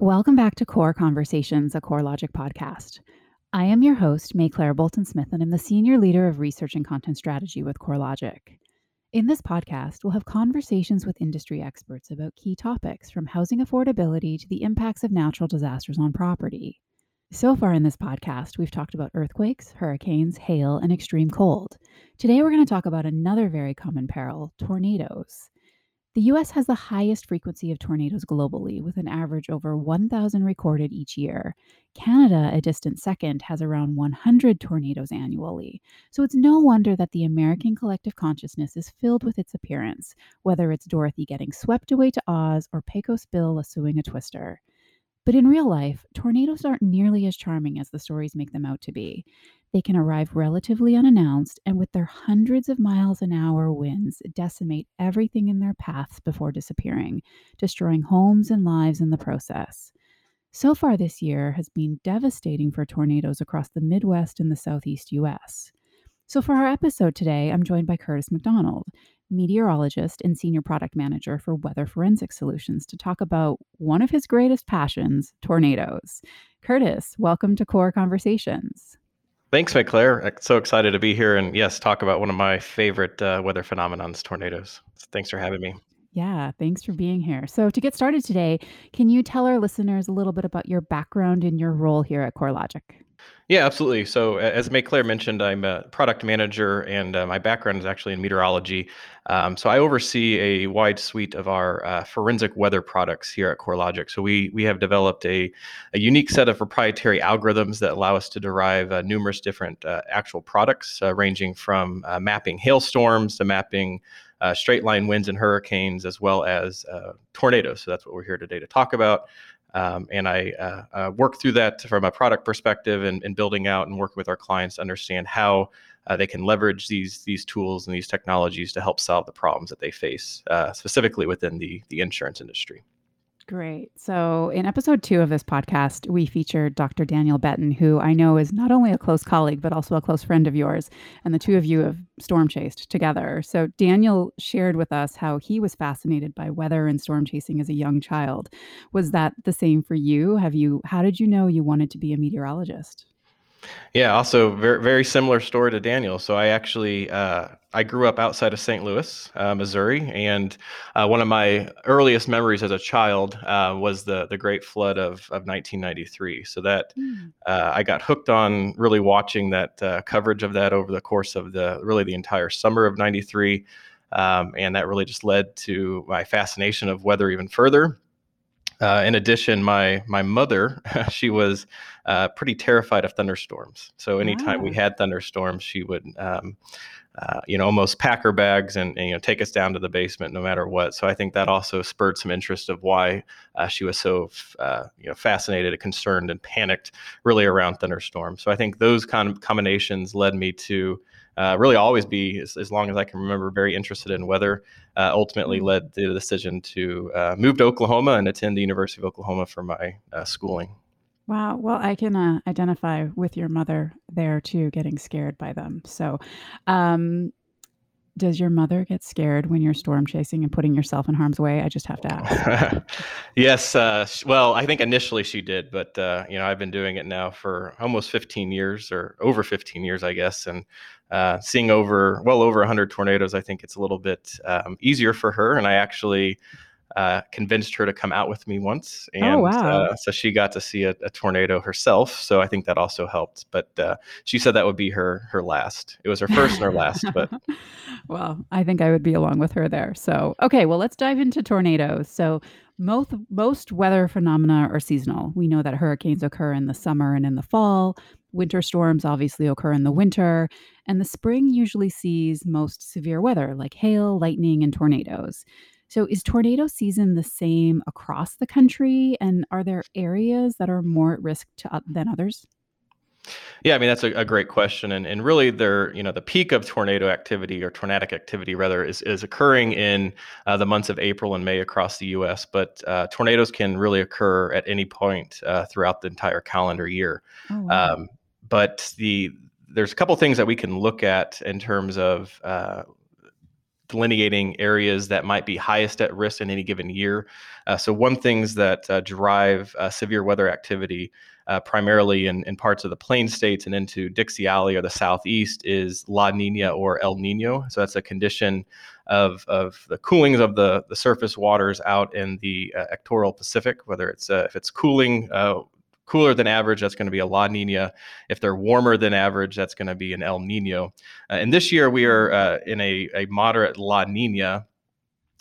Welcome back to Core Conversations, a CoreLogic podcast. I am your host, Maiclaire Bolton Smith, and I'm the Senior Leader of Research and Content Strategy with CoreLogic. In this podcast, we'll have conversations with industry experts about key topics from housing affordability to the impacts of natural disasters on property. So far in this podcast, we've talked about earthquakes, hurricanes, hail, and extreme cold. Today, we're going to talk about another very common peril tornadoes. The US has the highest frequency of tornadoes globally, with an average over 1,000 recorded each year. Canada, a distant second, has around 100 tornadoes annually. So it's no wonder that the American collective consciousness is filled with its appearance, whether it's Dorothy getting swept away to Oz or Pecos Bill lassoing a twister. But in real life, tornadoes aren't nearly as charming as the stories make them out to be. They can arrive relatively unannounced and, with their hundreds of miles an hour winds, decimate everything in their paths before disappearing, destroying homes and lives in the process. So far this year has been devastating for tornadoes across the Midwest and the Southeast US. So, for our episode today, I'm joined by Curtis McDonald, meteorologist and senior product manager for Weather Forensic Solutions, to talk about one of his greatest passions tornadoes. Curtis, welcome to Core Conversations. Thanks, Claire. So excited to be here and yes, talk about one of my favorite uh, weather phenomenons, tornadoes. Thanks for having me. Yeah, thanks for being here. So, to get started today, can you tell our listeners a little bit about your background and your role here at CoreLogic? Yeah, absolutely. So, as Maiclaire mentioned, I'm a product manager, and uh, my background is actually in meteorology. Um, so, I oversee a wide suite of our uh, forensic weather products here at CoreLogic. So, we we have developed a, a unique set of proprietary algorithms that allow us to derive uh, numerous different uh, actual products, uh, ranging from uh, mapping hailstorms to mapping straight line winds and hurricanes, as well as tornadoes. So, that's what we're here today to talk about. Um, and I uh, uh, work through that from a product perspective and, and, building out and working with our clients to understand how uh, they can leverage these these tools and these technologies to help solve the problems that they face, uh, specifically within the the insurance industry. Great. So, in episode two of this podcast, we featured Dr. Daniel Betten, who I know is not only a close colleague, but also a close friend of yours. And the two of you have storm chased together. So, Daniel shared with us how he was fascinated by weather and storm chasing as a young child. Was that the same for you? Have you, how did you know you wanted to be a meteorologist? Yeah, also very very similar story to Daniel. So I actually uh, I grew up outside of St. Louis, uh, Missouri, and uh, one of my earliest memories as a child uh, was the the Great Flood of of 1993. So that mm. I got hooked on really watching that uh, coverage of that over the course of the really the entire summer of '93. Um, and that really just led to my fascination of weather even further. Uh, in addition, my my mother, she was uh, pretty terrified of thunderstorms. So anytime we had thunderstorms, she would, um, uh, you know, almost pack her bags and, and, you know take us down to the basement no matter what. So I think that also spurred some interest of why uh, she was so uh, you know fascinated, and concerned, and panicked really around thunderstorms. So I think those kind of combinations led me to uh, really always be, as, as, long as I can remember, very interested in weather. Uh, ultimately, mm-hmm. led the decision to uh, move to Oklahoma and attend the University of Oklahoma for my uh, schooling. Wow. Well, I can uh, identify with your mother there too, getting scared by them. So, um, does your mother get scared when you're storm chasing and putting yourself in harm's way? I just have to ask. yes. Uh, well, I think initially she did, but uh, you know, I've been doing it now for almost 15 years, or over 15 years, I guess, and uh, seeing over well over 100 tornadoes, I think it's a little bit um, easier for her. And I actually uh, convinced her to come out with me once, oh, and oh, wow. uh, so she got to see a, a, tornado herself. So I think that also helped. But uh, she said that would be her her last. It was her first and her last. But well, I think I would be along with her there. So okay, well let's dive into tornadoes. So most most weather phenomena are seasonal. We know that hurricanes occur in the summer and in the fall. Winter storms obviously occur in the winter, and the spring usually sees most severe weather like hail, lightning, and tornadoes. So, is tornado season the same across the country? And are there areas that are more at risk to, than others? Yeah, I mean that's a, a, great question, and and really, there, you know, the peak of tornado activity or tornadic activity rather is is occurring in uh, the months of April and May across the U.S. But uh, tornadoes can really occur at any point uh, throughout the entire calendar year. Oh, wow. um, but the there's a couple things that we can look at in terms of uh, delineating areas that might be highest at risk in any given year. Uh, so, one things that uh, drive uh, severe weather activity, uh, primarily in, in parts of the plain states and into Dixie Alley or the southeast, is La Nina or El Nino. So, that's a condition of, of the coolings of the, the surface waters out in the uh, equatorial Pacific, whether it's uh, if it's cooling cooler than average, that's going to be a La Nina. If they're warmer than average, that's going to be an El Nino. Uh, and this year we are uh, in a, a moderate La Nina,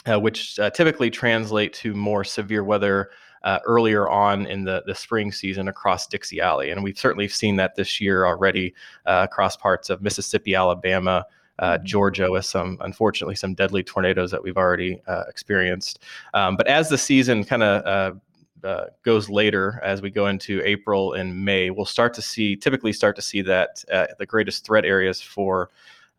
uh, which uh, typically translate to more severe weather uh, earlier on in the, the spring season across Dixie Alley. And we've certainly seen that this year already uh, across parts of Mississippi, Alabama, uh, mm-hmm. Georgia with some, unfortunately, some deadly tornadoes that we've already uh, experienced. Um, but as the season kind of uh, uh, goes later as we go into April and May, we'll start to see, typically start to see that uh, the greatest threat areas for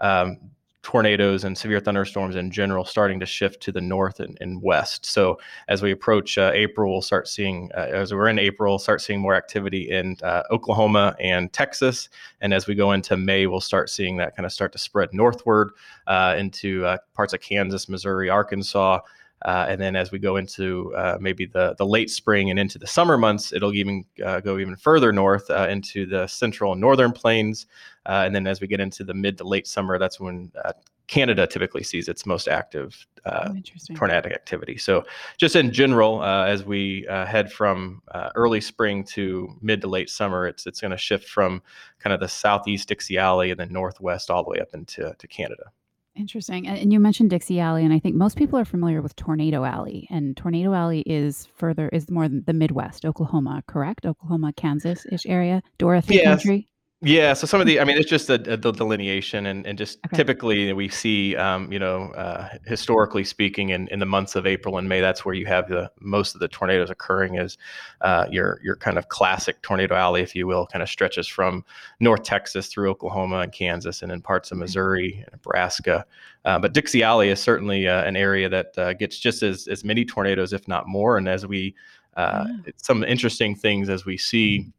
um, tornadoes and severe thunderstorms in general starting to shift to the north and, and west. So as we approach uh, April, we'll start seeing, uh, as we're in April, start seeing more activity in uh, Oklahoma and Texas. And as we go into May, we'll start seeing that kind of start to spread northward uh, into uh, parts of Kansas, Missouri, Arkansas. Uh, and then as we go into uh, maybe the, the late spring and into the summer months, it'll even uh, go even further north uh, into the central and northern plains. Uh, and then as we get into the mid to late summer, that's when uh, Canada typically sees its most active oh, tornadic activity. So, just in general, as we head from early spring to mid to late summer, it's it's going to shift from kind of the southeast Dixie Alley and then northwest all the way up into to Canada. Interesting. And you mentioned Dixie Alley, and I think most people are familiar with Tornado Alley. And Tornado Alley is further is more the Midwest, Oklahoma, correct? Oklahoma, Kansas ish area, Dorothy yes. country. Yeah, so some of the, I mean, it's just the, the delineation, and, and just okay. typically we see, um, you know, uh, historically speaking, in, in the months of April and May, that's where you have the most of the tornadoes occurring. Is uh, your your kind of classic tornado alley, if you will, kind of stretches from North Texas through Oklahoma and Kansas, and in parts of Missouri and Nebraska. Uh, but Dixie Alley is certainly uh, an area that uh, gets just as as many tornadoes, if not more. And as we, uh, yeah. some interesting things as we see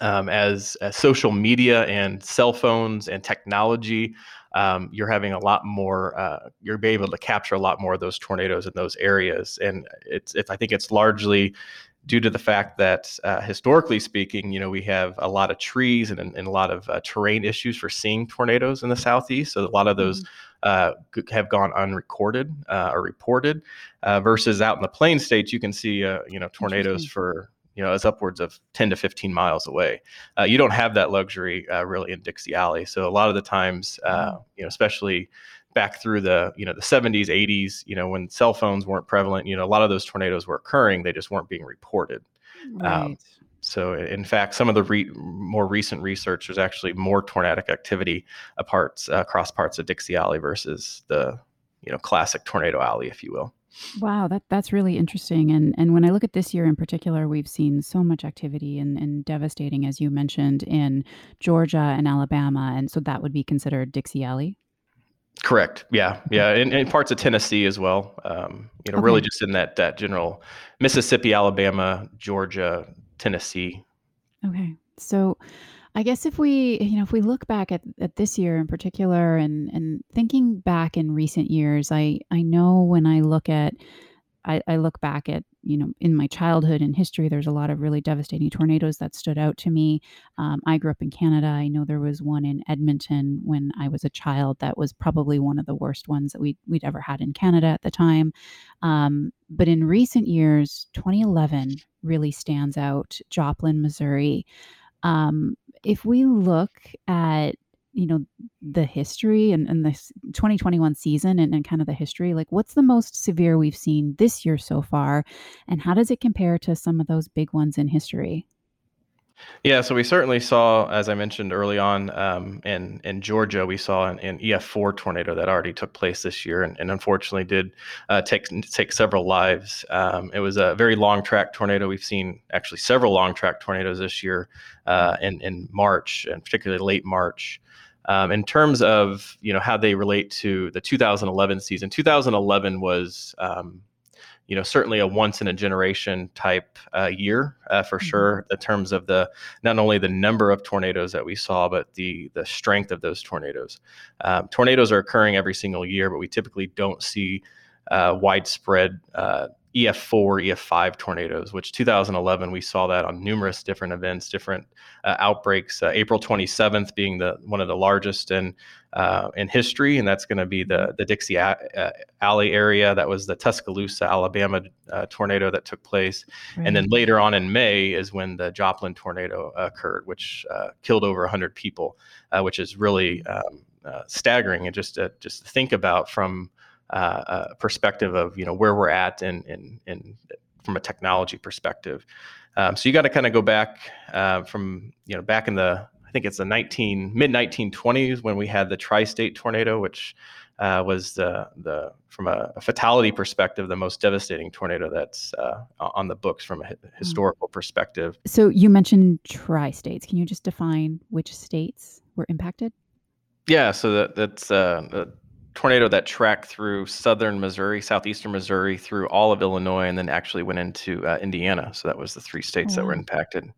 um, as, as, social media and cell phones and technology, um, you're having a lot more. Uh, you're able to capture a lot more of those tornadoes in those areas, and it's. it's I think it's largely due to the fact that uh, historically speaking, you know, we have a lot of trees and, and a lot of uh, terrain issues for seeing tornadoes in the southeast. So a lot of those. Mm-hmm. Uh, have gone unrecorded uh, or reported, uh, versus out in the plain states, you can see uh, you know tornadoes for you know, is upwards of 10 to 15 miles away. Uh, you don't have that luxury uh, really in Dixie Alley. So a lot of the times, uh, mm. you know, especially back through the you know the 70s, 80s, you know, when cell phones weren't prevalent, you know, a lot of those tornadoes were occurring. They just weren't being reported. Um, right. Um, so, in fact, some of the re- more recent research there's actually more tornadic activity apart, uh, across parts of Dixie Alley versus the you know classic tornado alley, if you will. Wow, that that's really interesting. And and when I look at this year in particular, we've seen so much activity and, and devastating, as you mentioned, in Georgia and Alabama. And so that would be considered Dixie Alley. Correct. Yeah, yeah, and, and parts of Tennessee as well. Um, you know, okay. really just in that that general Mississippi, Alabama, Georgia, Tennessee. Okay, so I guess if we, you know, if we look back at, at this year in particular and and thinking back in recent years, I I know when I look at I, I look back at, you know, in my childhood and history, there's a lot of really devastating tornadoes that stood out to me. Um, I grew up in Canada. I know there was one in Edmonton when I was a child that was probably one of the worst ones that we'd, we'd ever had in Canada at the time. Um, but in recent years, 2011 really stands out. Joplin, Missouri. Um, if we look at you know the history and, and the 2021 season and, and kind of the history like what's the most severe we've seen this year so far? And how does it compare to some of those big ones in history yeah, so we certainly saw, as I mentioned early on, um, in in Georgia, we saw an, an, EF4 tornado that already took place this year, and, and unfortunately did uh, take take several lives. Um, it was a very long track tornado. We've seen actually several long track tornadoes this year uh, in in March, and particularly late March. Um, in terms of you know how they relate to the 2011 season, 2011 was um, you know certainly a once in a generation type uh, year uh, for mm-hmm. sure in terms of the not only the number of tornadoes that we saw but the the strength of those tornadoes um, tornadoes are occurring every single year but we typically don't see uh, widespread uh, EF4, EF5 tornadoes, which 2011 we saw that on numerous different events, different uh, outbreaks. Uh, April 27th being the one of the largest in uh, in history, and that's going to be the the Dixie a- uh, Alley area. That was the Tuscaloosa, Alabama uh, tornado that took place, right. and then later on in May is when the Joplin tornado occurred, which uh, killed over 100 people, which is really um, staggering and just just think about from uh, perspective of you know where we're at and and and from a technology perspective. Um, so you got to kind of go back uh, from you know back in the I think it's the 19 mid 1920s when we had the tri-state tornado, which uh, was the the from a, a, fatality perspective the most devastating tornado that's uh, on the books from a hmm. historical perspective. So you mentioned tri-states. Can you just define which states were impacted? Yeah, so that, that's uh, tornado that tracked through southern Missouri, southeastern Missouri, through all of Illinois, and then actually went into uh, Indiana. So that was the three states that were impacted wow.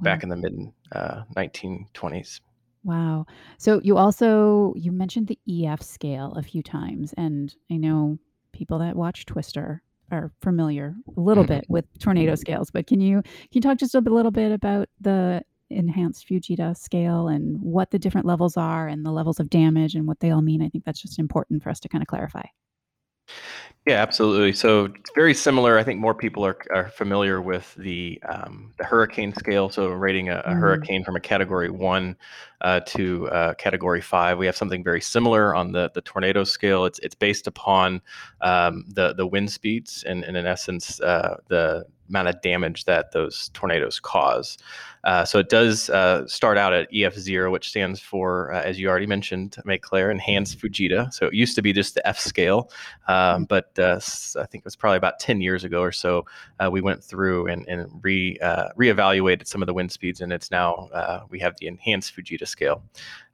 back in the mid uh, 1920s. Wow. So you also you mentioned the EF scale a few times, and I know people that watch Twister are familiar a little mm-hmm. bit with tornado scales. But can you can you talk just a little bit about the enhanced Fujita scale and what the different levels are and the levels of damage and what they all mean. I think that's just important for us to kind of clarify. Yeah, absolutely. So it's very similar. I think more people are, are familiar with the um, the hurricane scale. So rating a, a mm-hmm. hurricane from a category one uh, to uh, category five. We have something very similar on the the tornado scale. It's it's based upon um, the the wind speeds and, and in essence uh, the amount of damage that those tornadoes cause. Uh, so it does uh, start out at EF0, which stands for, uh, as you already mentioned, Maiclaire, Enhanced Fujita. So it used to be just the F scale, um, mm-hmm. but uh, I think it was probably about 10 years ago or so, uh, we went through and, and re uh, reevaluated some of the wind speeds, and it's now we have the Enhanced Fujita scale.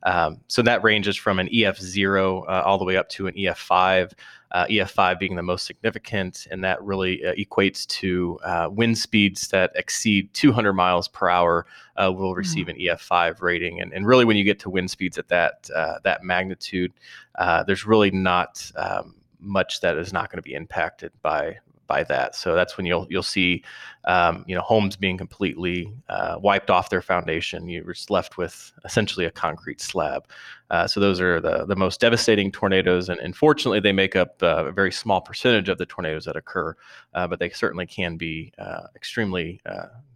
Um, so that ranges from an EF0 all the way up to an EF5 uh, EF5 being the most significant, and that really uh, equates to uh, wind speeds that exceed 200 miles per hour uh, will receive mm. an EF5 rating. And, and really, when you get to wind speeds at that uh, that magnitude, uh, there's really not um, much that is not going to be impacted by by that. So that's when you'll you'll see, um, you know, homes being completely uh, wiped off their foundation. You're just left with essentially a concrete slab. Uh, so those are the the most devastating tornadoes, and unfortunately, they make up uh, a very small percentage of the tornadoes that occur, uh, but they certainly can be uh, extremely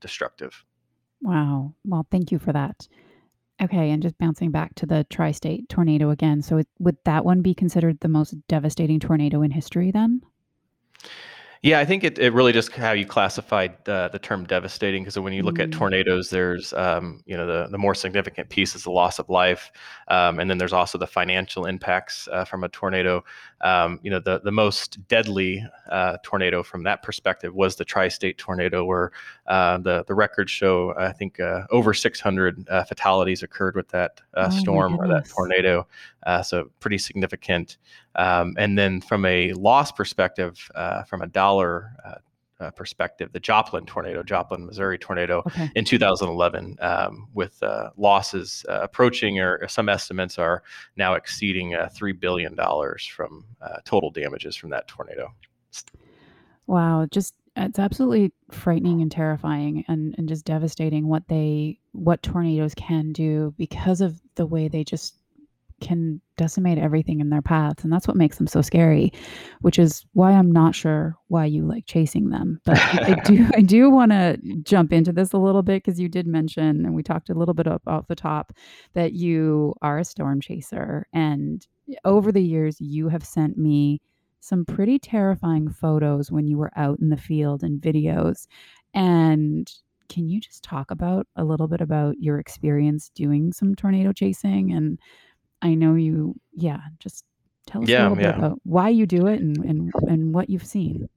destructive. Wow. Well, thank you for that. Okay, and just bouncing back to the tri-state tornado again. So, would that one be considered the most devastating tornado in history then? Yeah, I think it, it really just how you classified uh, the term devastating because when you look at mm. tornadoes, there's um, you know the the more significant piece is the loss of life, um, and then there's also the financial impacts uh, from a tornado. Um, you know the the most deadly uh, tornado from that perspective was the tri-state tornado, where uh, the the records show I think uh, over 600 uh, fatalities occurred with that oh storm or that tornado. So pretty significant. Um, and then from a loss perspective, uh, from a dollar uh, uh, perspective, the Joplin tornado, Joplin, Missouri tornado okay. in 2011, um, with uh, losses uh, approaching, or some estimates are now exceeding uh, $3 billion from total damages from that tornado. Wow, just it's absolutely frightening and terrifying and, and just devastating what they what tornadoes can do because of the way they just can decimate everything in their paths and that's what makes them so scary which is why i'm not sure why you like chasing them. But i do i do want to jump into this a little bit because you did mention and we talked a little bit up off the top that you are a storm chaser and over the years you have sent me some pretty terrifying photos when you were out in the field and videos. And can you just talk about a little bit about your experience doing some tornado chasing and I know you yeah, just tell us a little bit about why you do it and and and what you've seen.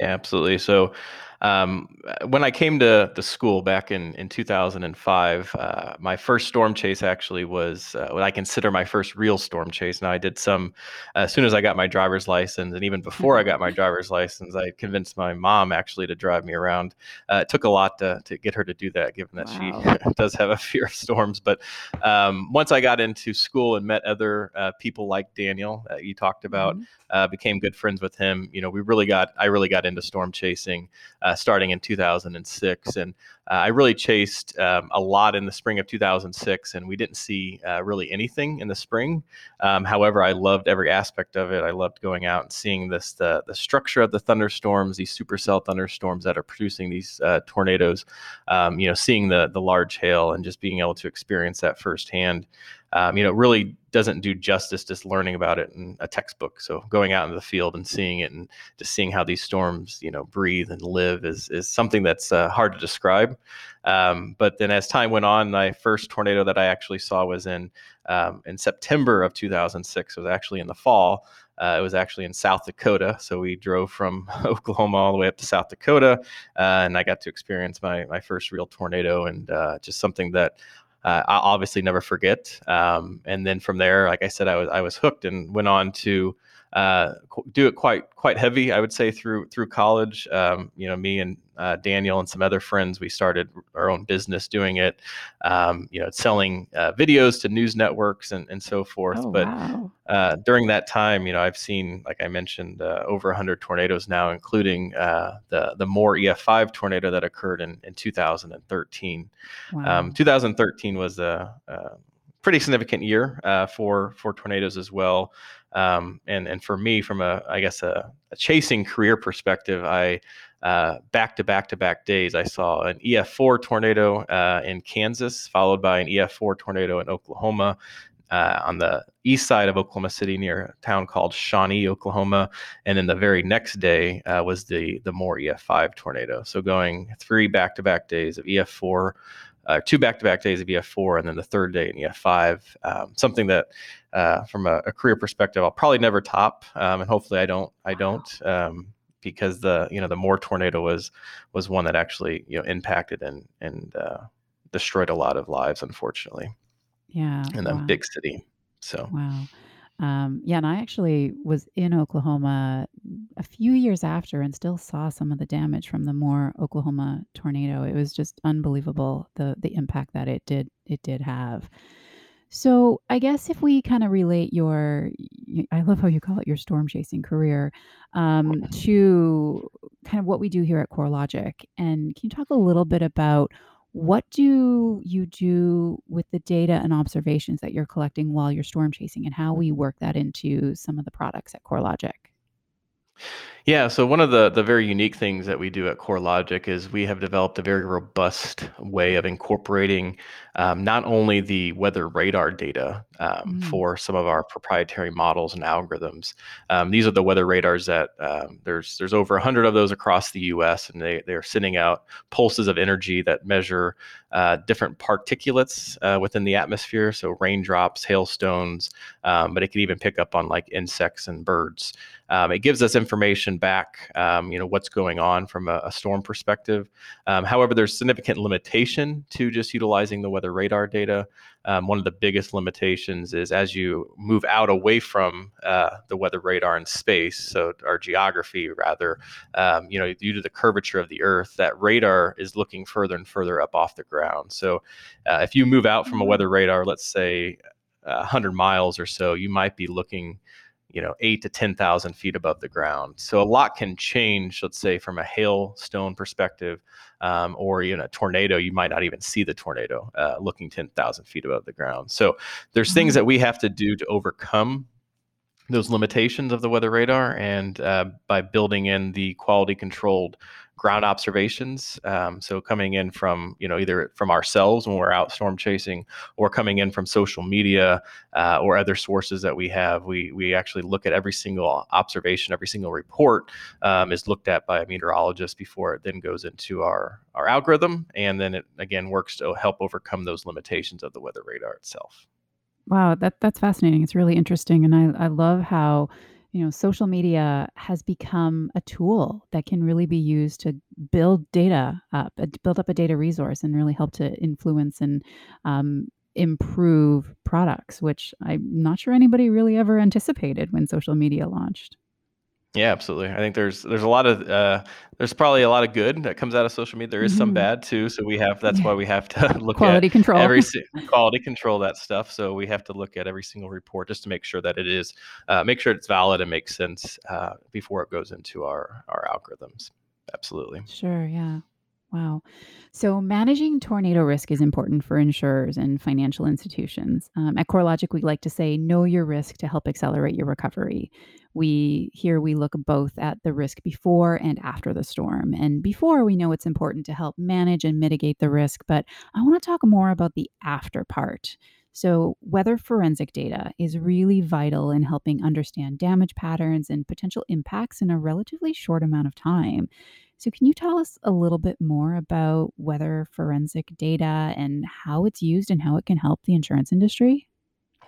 Yeah, absolutely. So, um, when I came to the school back in in 2005, uh, my first storm chase actually was uh, what I consider my first real storm chase. Now I did some uh, as soon as I got my driver's license, and even before I got my driver's license, I convinced my mom actually to drive me around. Uh, it took a lot to to get her to do that, given that wow. she does have a fear of storms. But um, once I got into school and met other uh, people like Daniel that you talked about, mm-hmm. became good friends with him. You know, we really got I really got into storm chasing starting in 2006. And uh, I really chased um, a lot in the spring of 2006, and we didn't see uh, really anything in the spring. Um, however, I loved every aspect of it. I loved going out and seeing this the the structure of the thunderstorms, these supercell thunderstorms that are producing these uh, tornadoes. Um, you know, seeing the the large hail and just being able to experience that firsthand um, you know, really doesn't do justice just learning about it in a textbook. So going out in the field and seeing it and just seeing how these storms, you know, breathe and live is is something that's uh, hard to describe. Um, but then as time went on, my first tornado that I actually saw was in um, in September of 2006. It was actually in the fall. Uh, it was actually in South Dakota. So we drove from Oklahoma all the way up to South Dakota, uh, and I got to experience my my first real tornado, and uh, just something that uh, I'll obviously never forget. Um, and then from there, like I said, I was I was hooked and went on to uh, do it quite quite heavy. I would say through through college. Um, you know, me and uh, Daniel and some other friends, we started our own business doing it. Um, you know, selling uh, videos to news networks and, and so forth. Oh, but wow. uh, during that time, you know, I've seen, like I mentioned, uh, over 100 tornadoes now, including uh, the the Moore EF5 tornado that occurred in in 2013. Wow. Um, 2013 was a, a pretty significant year uh, for for tornadoes as well. Um, and and for me, from a I guess a, a chasing career perspective, I uh, back to back to back days, I saw an EF4 tornado uh, in Kansas, followed by an EF4 tornado in Oklahoma. Uh, on the east side of Oklahoma City, near a town called Shawnee, Oklahoma, and then the very next day uh, was the the Moore EF5 tornado. So going three back-to-back days of EF4, uh, two back-to-back days of EF4, and then the third day in EF5. Um, something that, uh, from a, a, career perspective, I'll probably never top, um, and hopefully I don't. I don't. Um, because the you know the Moore tornado was was one that actually you know impacted and and uh, destroyed a lot of lives, unfortunately. Yeah, in a wow. big city. So wow. Um, yeah, and I actually was in Oklahoma a few years after and still saw some of the damage from the Moore Oklahoma tornado. It was just unbelievable the the impact that it did it did have. So I guess if we kind of relate your, I love how you call it your storm chasing career, um, to kind of what we do here at CoreLogic, and can you talk a little bit about what do you do with the data and observations that you're collecting while you're storm chasing, and how we work that into some of the products at CoreLogic? Yeah, so one of the the very unique things that we do at CoreLogic is we have developed a very robust way of incorporating um, not only the weather radar data um, mm. for some of our proprietary models and algorithms. Um, these are the weather radars that um, there's there's over 100 of those across the U.S. and they they're sending out pulses of energy that measure uh, different particulates uh, within the atmosphere, so raindrops, hailstones, um, but it can even pick up on like insects and birds. Um, it gives us information back, um, you know, what's going on from a, a storm perspective. Um, however, there's significant limitation to just utilizing the weather radar data. Um, one of the biggest limitations is as you move out away from uh, the weather radar in space, so our geography rather, um, you know, due to the curvature of the Earth, that radar is looking further and further up off the ground. So uh, if you move out from a mm-hmm. weather radar, let's say uh, 100 miles or so, you might be looking you know, eight to 10,000 feet above the ground. So a lot can change, let's say, from a hailstone perspective, um, or know, a tornado, you might not even see the tornado uh, looking 10,000 feet above the ground. So there's mm-hmm. things that we have to do to overcome those limitations of the weather radar and uh, by building in the quality controlled ground observations. Um, so coming in from you know either from ourselves when we're out storm chasing, or coming in from social media uh, or other sources that we have. We we actually look at every single observation, every single report um, is looked at by a meteorologist before it then goes into our our algorithm, and then it again works to help overcome those limitations of the weather radar itself. Wow, that that's fascinating. It's really interesting, and I I love how you know, social media has become a tool that can really be used to build data up, build up a data resource, and really help to influence and um, improve products, which I'm not sure anybody really ever anticipated when social media launched. Yeah, absolutely. I think there's there's a lot of uh, there's probably a lot of good that comes out of social media. There is some Mhm. bad too, so we have that's Yeah. why we have to look at Quality at control. every quality control that stuff. So we have to look at every single report just to make sure that it is uh, make sure it's valid and makes sense uh, before it goes into our our algorithms. Absolutely. Sure, yeah. Wow. So managing tornado risk is important for insurers and financial institutions. Um, at CoreLogic, we like to say, know your risk to help accelerate your recovery. We here we look both at the risk before and after the storm. And before, we know it's important to help manage and mitigate the risk, but I want to talk more about the after part. So, weather forensic data is really vital in helping understand damage patterns and potential impacts in a relatively short amount of time. So, can you tell us a little bit more about weather forensic data and how it's used and how it can help the insurance industry?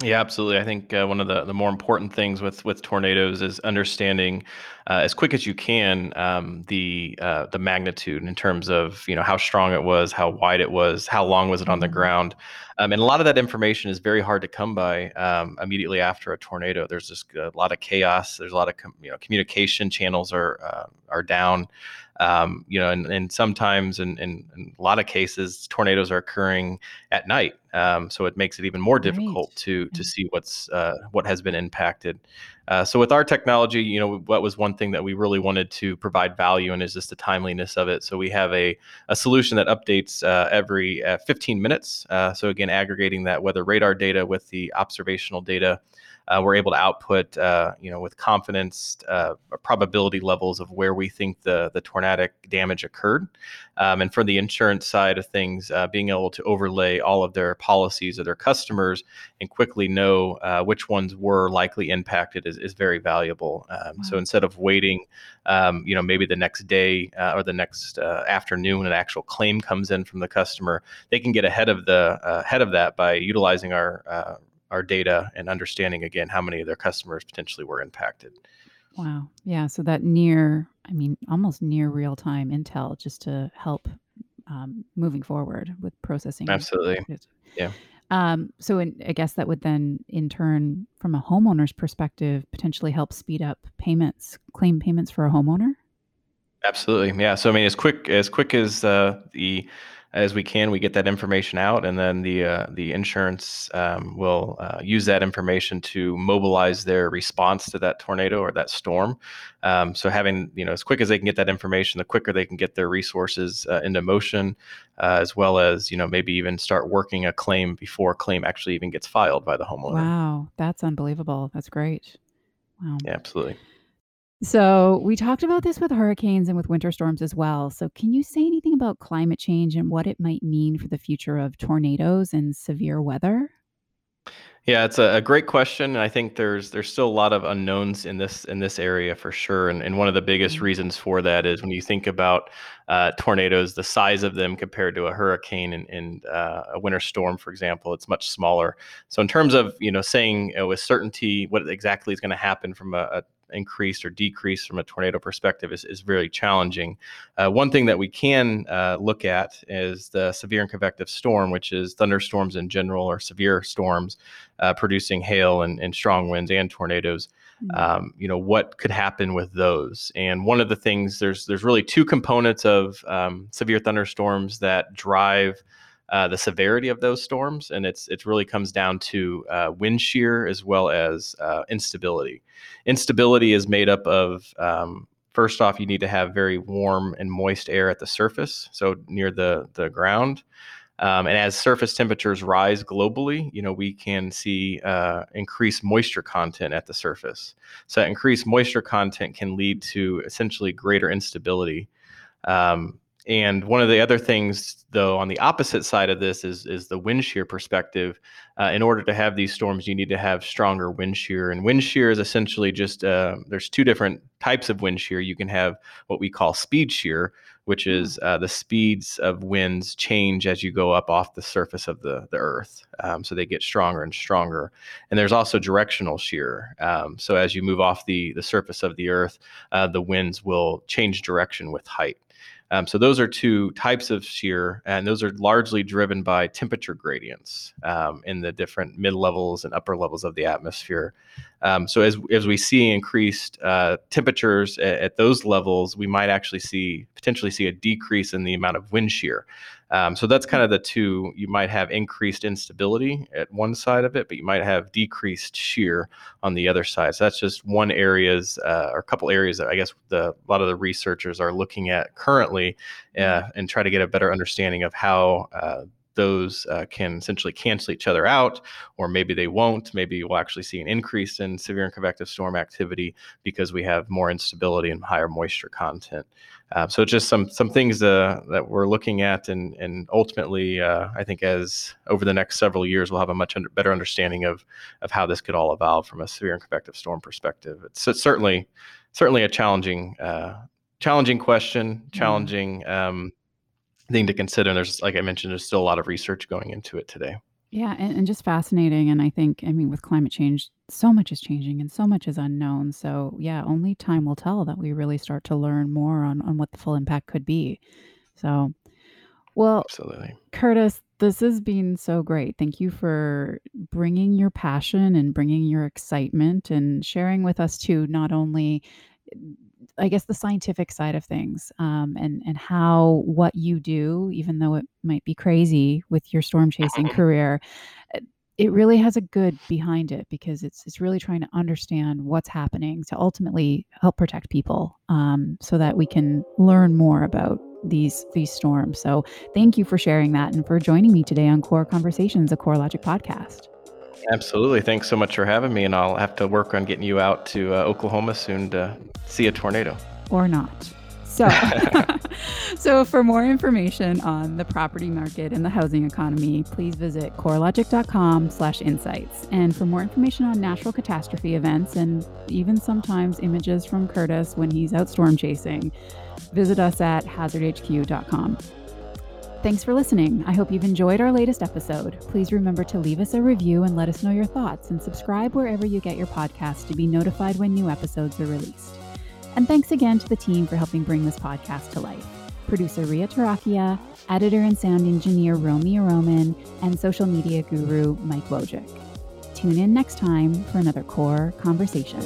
Yeah, absolutely. I think uh, one of the, the more important things with with tornadoes is understanding uh, as quick as you can um, the uh, the magnitude in terms of you know how strong it was, how wide it was, how long was it on the Mhm. ground, um, and a lot of that information is very hard to come by um, immediately after a tornado. There's just a lot of chaos. There's a lot of com- you know communication channels are uh, are down. Um, you know, and, and sometimes in, in, in a lot of cases, tornadoes are occurring at night. Um, so it makes it even more difficult Right. to to see what's uh, what has been impacted. Uh, so with our technology, you know, what was one thing that we really wanted to provide value in is just the timeliness of it. So we have a a solution that updates uh, every uh, 15 minutes. Uh, so again, aggregating that weather radar data with the observational data. Uh, we're able to output, uh, you know, with confidence, uh, probability levels of where we think the the tornadic damage occurred, um, and for the insurance side of things, uh, being able to overlay all of their policies of their customers and quickly know uh, which ones were likely impacted is, is very valuable. Um, So instead of waiting, um, you know, maybe the next day uh, or the next uh, afternoon, an actual claim comes in from the customer, they can get ahead of the uh, ahead of that by utilizing our uh, our data and understanding again how many of their customers potentially were impacted. Wow. Yeah. So that near, I mean, almost near real time intel just to help um, moving forward with processing. Absolutely. Yeah. Um, so in, I guess that would then, in turn, from a homeowner's perspective, potentially help speed up payments, claim payments for a homeowner. Absolutely. Yeah. So I mean, as quick as quick as uh, the as we can, we get that information out, and then the uh, the insurance um, will uh, use that information to mobilize their response to that tornado or that storm. Um, so having you know as quick as they can get that information, the quicker they can get their resources uh, into motion, uh, as well as you know maybe even start working a claim before a claim actually even gets filed by the homeowner. Wow, that's unbelievable. That's great. Wow. Yeah, absolutely. So we talked about this with hurricanes and with winter storms as well. So can you say anything about climate change and what it might mean for the future of tornadoes and severe weather? Yeah, it's a, a great question. and I think there's there's still a lot of unknowns in this in this area for sure. And, and one of the biggest Mm. reasons for that is when you think about uh, tornadoes, the size of them compared to a hurricane and, and uh, a winter storm, for example, it's much smaller. So in terms of you know saying uh, with certainty what exactly is going to happen from a, a increase or decrease from a tornado perspective is, is really challenging. Uh, one thing that we can uh, look at is the severe and convective storm, which is thunderstorms in general or severe storms uh, producing hail and, and strong winds and tornadoes. Mm. Um, you know what could happen with those, and one of the things there's there's really two components of um, severe thunderstorms that drive uh, the severity of those storms, and it's it really comes down to uh, wind shear as well as uh, instability. Instability is made up of um, first off, you need to have very warm and moist air at the surface, so near the the ground. Um, and as surface temperatures rise globally, you know we can see uh, increased moisture content at the surface. So increased moisture content can lead to essentially greater instability. Um, and one of the other things, though, on the opposite side of this is is the wind shear perspective. Uh, in order to have these storms, you need to have stronger wind shear, and wind shear is essentially just uh, there's two different types of wind shear. You can have what we call speed shear, which hmm. is uh, the speeds of winds change as you go up off the surface of the, the earth. Um, so they get stronger and stronger. And there's also directional shear. Um, so as you move off the, the surface of the earth, uh, the winds will change direction with height. Um, so those are two types of shear, and those are largely driven by temperature gradients um, in the different mid levels and upper levels of the atmosphere. Um, so as as we see increased uh, temperatures at, at, those levels, we might actually see potentially see a decrease in the amount of wind shear. Um, so that's kind of the two. You might have increased instability at one side of it, but you might have decreased shear on the other side. So that's just one areas uh, or a couple areas that I guess the, a lot of the researchers are looking at currently uh, and try to get a better understanding of how uh, those uh, can essentially cancel each other out, or maybe they won't. Maybe we'll actually see an increase in severe and convective storm activity because we have more instability and higher moisture content. Uh, so just some some things uh, that we're looking at, and and ultimately, uh, I think as over the next several years, we'll have a much under, better understanding of of how this could all evolve from a severe and convective storm perspective. It's, it's certainly certainly a challenging uh, challenging question, mm-hmm. challenging. Um, thing to consider. And there's, like I mentioned, there's still a lot of research going into it today. Yeah, and, and just fascinating. And I think, I mean, with climate change, so much is changing and so much is unknown. So, yeah, only time will tell that we really start to learn more on, on what the full impact could be. So, well, absolutely. Curtis, this has been so great. Thank you for bringing your passion and bringing your excitement and sharing with us, too, not only I guess the scientific side of things, um, and and how what you do, even though it might be crazy with your storm chasing career, eh, it really has a good behind it because it's it's really trying to understand what's happening to ultimately help protect people, um, so that we can learn more about these these storms. So thank you for sharing that and for joining me today on Core Conversations, a Core Logic podcast. Absolutely. Thanks so much for having me. And I'll have to work on getting you out to uh, Oklahoma soon to see a tornado. Or not. So, so for more information on the property market and the housing economy, please visit corelogic.com/insights. And for more information on natural catastrophe events and even sometimes images from Curtis when he's out storm chasing, visit us at hazardhq.com. Thanks for listening. I hope you've enjoyed our latest episode. Please remember to leave us a review and let us know your thoughts, and subscribe wherever you get your podcasts to be notified when new episodes are released. And thanks again to the team for helping bring this podcast to life. Producer Ria Tarakia, editor and sound engineer Romy Roman, and social media guru Mike Wojcik. Tune in next time for another core conversation.